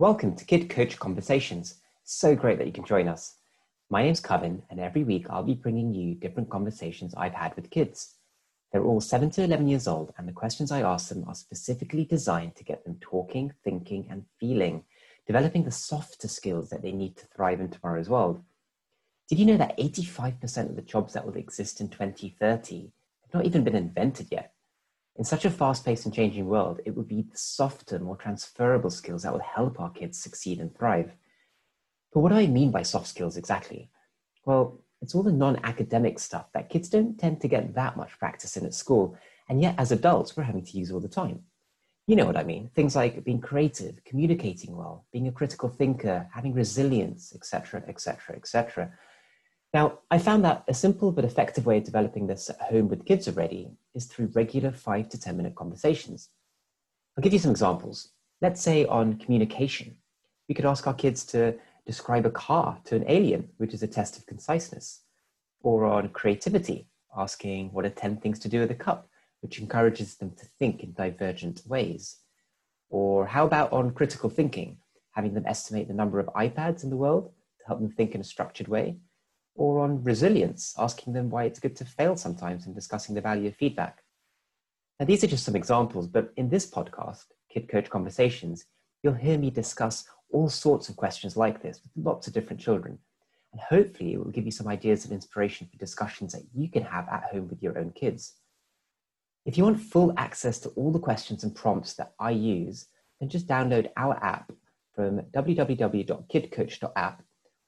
Welcome to Kid Coach Conversations. So great that you can join us. My name's Kevin, and every week I'll be bringing you different conversations I've had with kids. They're all 7 to 11 years old, and the questions I ask them are specifically designed to get them talking, thinking, and feeling, developing the softer skills that they need to thrive in tomorrow's world. Did you know that 85% of the jobs that will exist in 2030 have not even been invented yet? In such a fast paced and changing world, it would be the softer, more transferable skills that will help our kids succeed and thrive. But what do I mean by soft skills exactly? Well, it's all the non academic stuff that kids don't tend to get that much practice in at school, and yet as adults, we're having to use all the time. You know what I mean? Things like being creative, communicating well, being a critical thinker, having resilience, etc., etc., etc. Now, I found that a simple but effective way of developing this at home with kids already is through regular five to 10 minute conversations. I'll give you some examples. Let's say on communication, we could ask our kids to describe a car to an alien, which is a test of conciseness. Or on creativity, asking what are 10 things to do with a cup, which encourages them to think in divergent ways. Or how about on critical thinking, having them estimate the number of iPads in the world to help them think in a structured way? Or on resilience, asking them why it's good to fail sometimes and discussing the value of feedback. Now, these are just some examples, but in this podcast, Kid Coach Conversations, you'll hear me discuss all sorts of questions like this with lots of different children. And hopefully, it will give you some ideas and inspiration for discussions that you can have at home with your own kids. If you want full access to all the questions and prompts that I use, then just download our app from www.kidcoach.app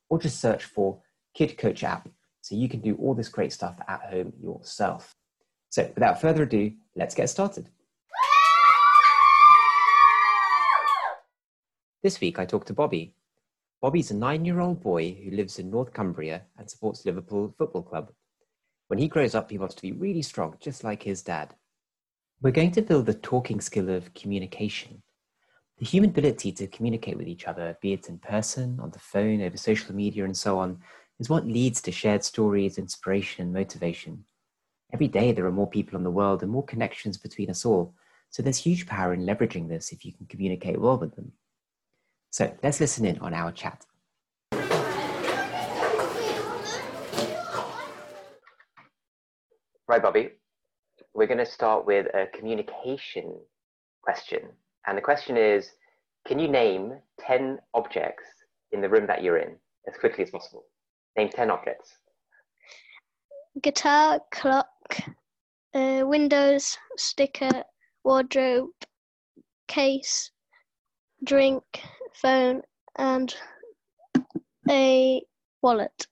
or just search for Kid Coach app so you can do all this great stuff at home yourself. So, without further ado, let's get started. This week I talked to Bobby. Bobby's a nine year old boy who lives in North Cumbria and supports Liverpool Football Club. When he grows up, he wants to be really strong, just like his dad. We're going to build the talking skill of communication. The human ability to communicate with each other, be it in person, on the phone, over social media, and so on, is what leads to shared stories, inspiration, and motivation. Every day, there are more people in the world and more connections between us all. So there's huge power in leveraging this if you can communicate well with them. So let's listen in on our chat. Right, Bobby. We're going to start with a communication question. And the question is Can you name 10 objects in the room that you're in as quickly as possible? Name 10 objects. Guitar, clock, uh, windows, sticker, wardrobe, case, drink, phone, and a wallet.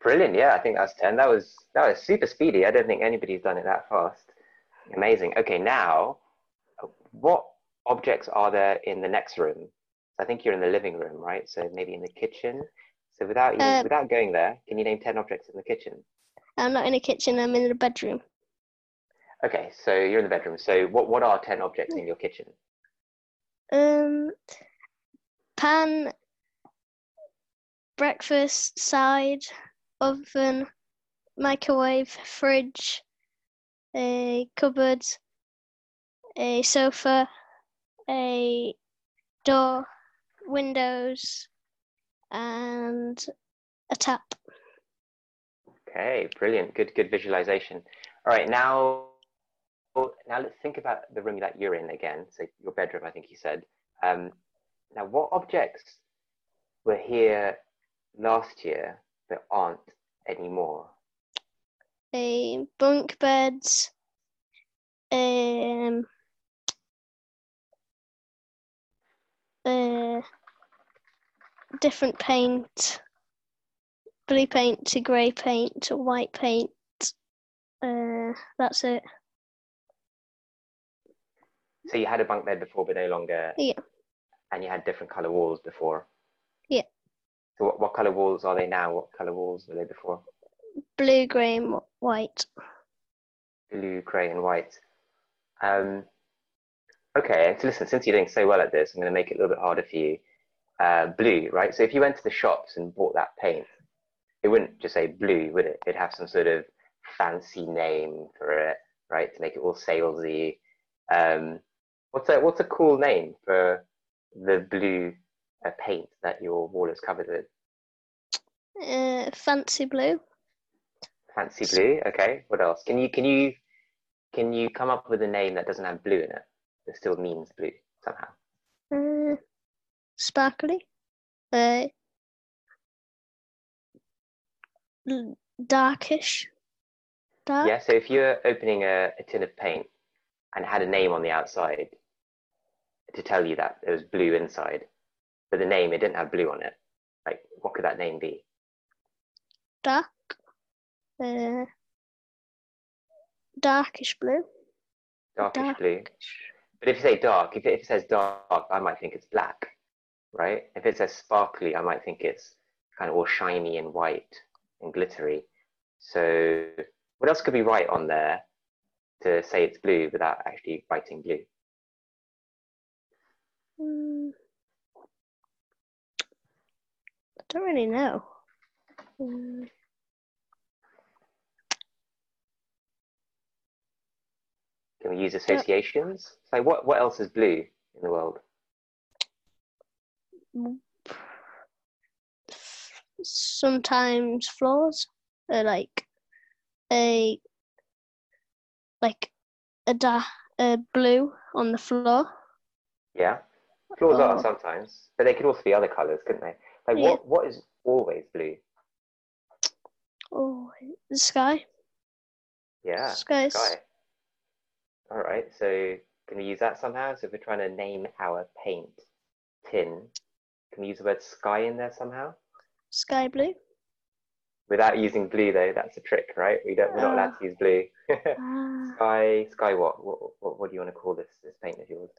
Brilliant! Yeah, I think that's ten. That was that was super speedy. I don't think anybody's done it that fast. Amazing. Okay, now, what objects are there in the next room? I think you're in the living room, right? So maybe in the kitchen. So without even, um, without going there, can you name ten objects in the kitchen? I'm not in the kitchen. I'm in the bedroom. Okay, so you're in the bedroom. So what what are ten objects in your kitchen? Um, pan, breakfast side, oven, microwave, fridge, a cupboard, a sofa, a door, windows, and a tap. Okay, brilliant. Good, good visualization. All right, now, now let's think about the room that you're in again. So your bedroom, I think you said. Um, now, what objects were here last year but aren't anymore? A bunk beds, um, uh, different paint, blue paint to grey paint to white paint. Uh, that's it. So you had a bunk bed before, but no longer. Yeah. And you had different color walls before. Yeah. So what, what color walls are they now? What color walls were they before? Blue, grey, and white. Blue, grey, and white. Um, okay, so listen, since you're doing so well at this, I'm going to make it a little bit harder for you uh, blue, right? So if you went to the shops and bought that paint, it wouldn't just say blue, would it? It'd have some sort of fancy name for it, right? To make it all salesy. Um, what's a what's a cool name for the blue uh, paint that your wall is covered with? Uh, fancy blue. Fancy blue. Okay. What else? Can you can you can you come up with a name that doesn't have blue in it? That still means blue somehow. Sparkly. Uh, darkish. Dark. Yeah. So if you're opening a, a tin of paint and it had a name on the outside to tell you that there was blue inside, but the name it didn't have blue on it, like what could that name be? Dark. Uh, darkish blue. Darkish blue. But if you say dark, if it, if it says dark, I might think it's black, right? If it says sparkly, I might think it's kind of all shiny and white and glittery. So what else could be right on there to say it's blue without actually writing blue? Mm, I don't really know. Mm, Can we use associations? So what, what else is blue in the world? Sometimes floors are like a like a da- a blue on the floor. Yeah, floors are Oh. sometimes, but they could also be other colors, couldn't they? Like Yeah. what, what is always blue? Oh, the sky. Yeah, sky. All right, so can we use that somehow? So if we're trying to name our paint tin, can we use the word sky in there somehow? sky blue. Without using blue though, that's a trick, right? We don't, we're not allowed to use blue. Ah, sky, sky what? What, what? what do you want to call this, this paint of yours?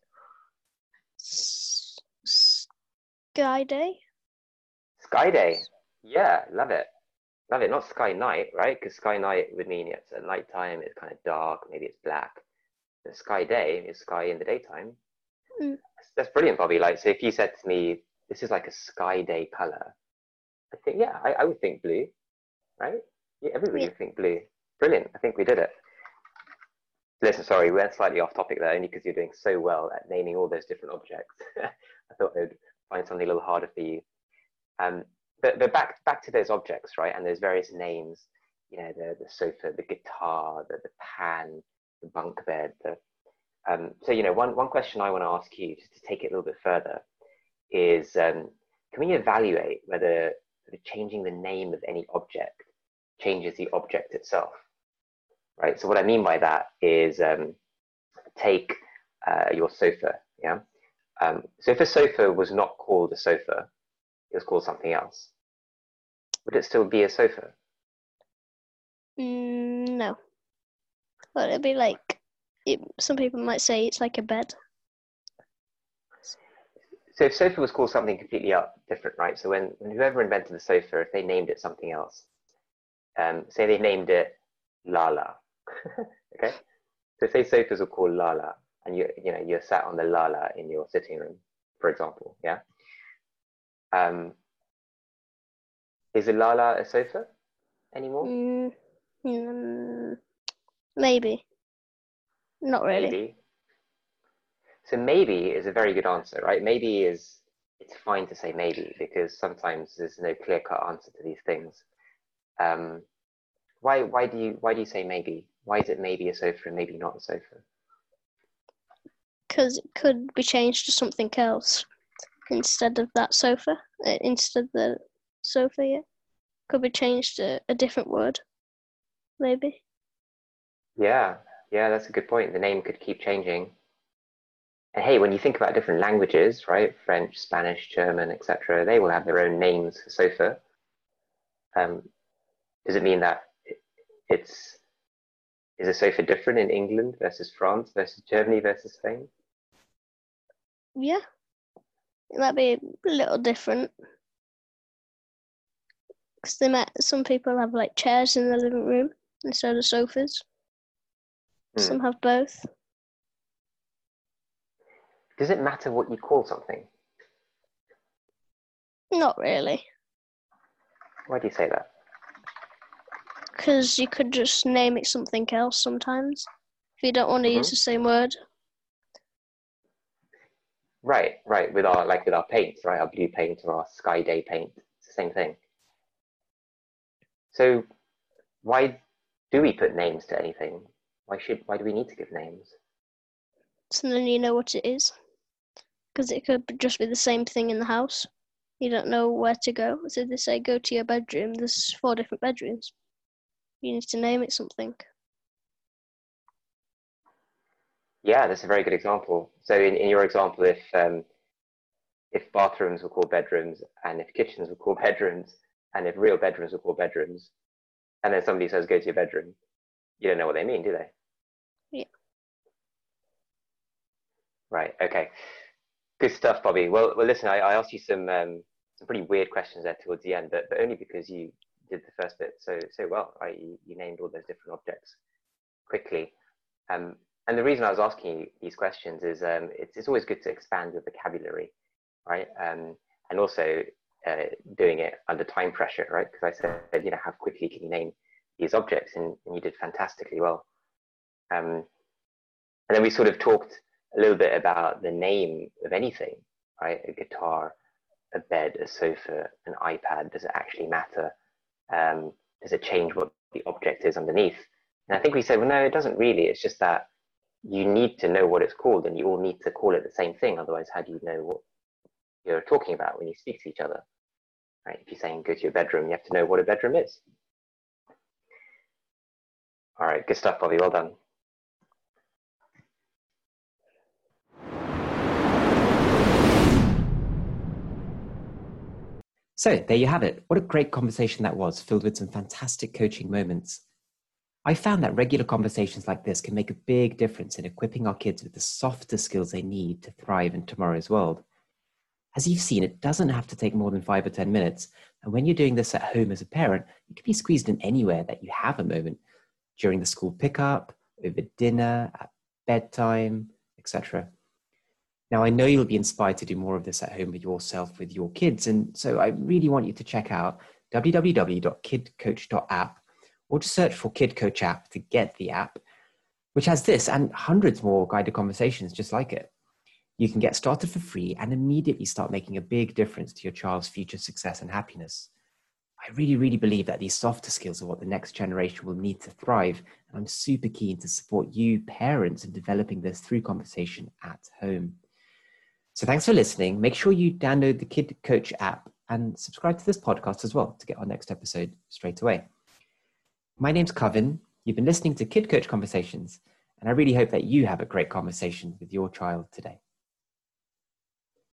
sky day. Sky day. Yeah, love it. Love it. Not sky night, right? Because sky night would mean it's at night time, it's kind of dark, maybe it's black. The sky day is sky in the daytime. Mm. That's, that's brilliant, Bobby. Like, so if you said to me, this is like a sky day color, I think, yeah, I, I would think blue, right? Yeah, everybody Yeah. would think blue. Brilliant. I think we did it. Listen, sorry, we went slightly off topic there, only because you're doing so well at naming all those different objects. I thought I'd find something a little harder for you. Um, but but back back to those objects, right? And those various names. You know, the the sofa, the guitar, the the pan, the bunk bed. The, um, so you know, one one question I want to ask you, just to take it a little bit further, is um, can we evaluate whether changing the name of any object changes the object itself? Right. So what I mean by that is um, take uh, your sofa. Yeah. Um, so if a sofa was not called a sofa, it was called something else, would it still be a sofa? Mm, no. But it'd be like it, some people might say it's like a bed. So if sofa was called something completely up, different, right? So when, when whoever invented the sofa, if they named it something else, um, say they named it Lala, okay? So say sofas were called Lala, and you you know you're sat on the Lala in your sitting room, for example, yeah. Um, is a Lala a sofa anymore? Mm, mm, maybe. Not really. Maybe. So maybe is a very good answer, right? Maybe is it's fine to say maybe because sometimes there's no clear cut answer to these things. Um, why why do you why do you say maybe? Why is it maybe a sofa and maybe not a sofa? Because it could be changed to something else instead of that sofa. Uh, instead of the sofa, yeah. Could be changed to a different word. Maybe. Yeah, yeah, that's a good point. The name could keep changing. Hey, when you think about different languages, right? French, Spanish, German, etc., they will have their own names for sofa. Um, does it mean that it's is a sofa different in England versus France versus Germany versus Spain? Yeah. It might be a little different. Because they might, some people have like chairs in the living room instead of sofas. Hmm. Some have both. Does it matter what you call something? Not really. Why do you say that? Because you could just name it something else sometimes if you don't want to use Mhm. the same word. Right, right. With our like with our paints, right? Our blue paint or our sky day paint. It's the same thing. So why do we put names to anything? Why should why do we need to give names? So then you know what it is. Because it could just be the same thing in the house. You don't know where to go. So they say go to your bedroom. There's four different bedrooms. You need to name it something. Yeah, that's a very good example. So in, in your example, if um, if bathrooms were called bedrooms and if kitchens were called bedrooms and if real bedrooms were called bedrooms, and then somebody says go to your bedroom, you don't know what they mean, do they? Yeah. Right. Okay. Good stuff, Bobby. Well, well, listen, I, I asked you some um, some pretty weird questions there towards the end, but, but only because you did the first bit so so well. Right? You, you named all those different objects quickly. Um, and the reason I was asking you these questions is um, it's, it's always good to expand your vocabulary, right? Um, and also uh, doing it under time pressure, right? Because I said, you know, how quickly can you name these objects? And, and you did fantastically well. Um, and then we sort of talked a little bit about the name of anything, right? A guitar, a bed, a sofa, an iPad. Does it actually matter? Um, does it change what the object is underneath? And I think we said, well, no, it doesn't really. It's just that you need to know what it's called and you all need to call it the same thing. Otherwise, how do you know what you're talking about when you speak to each other? Right? If you're saying go to your bedroom, you have to know what a bedroom is. All right, good stuff, Bobby. Well done. So there you have it. What a great conversation that was, filled with some fantastic coaching moments. I found that regular conversations like this can make a big difference in equipping our kids with the softer skills they need to thrive in tomorrow's world. As you've seen, it doesn't have to take more than five or 10 minutes. And when you're doing this at home as a parent, it can be squeezed in anywhere that you have a moment during the school pickup, over dinner, at bedtime, etc. Now, I know you'll be inspired to do more of this at home with yourself, with your kids. And so I really want you to check out www.kidcoach.app or just search for Kid Coach app to get the app, which has this and hundreds more guided conversations just like it. You can get started for free and immediately start making a big difference to your child's future success and happiness. I really, really believe that these softer skills are what the next generation will need to thrive. And I'm super keen to support you, parents, in developing this through conversation at home. So thanks for listening. Make sure you download the Kid Coach app and subscribe to this podcast as well to get our next episode straight away. My name's Kevin. You've been listening to Kid Coach Conversations, and I really hope that you have a great conversation with your child today.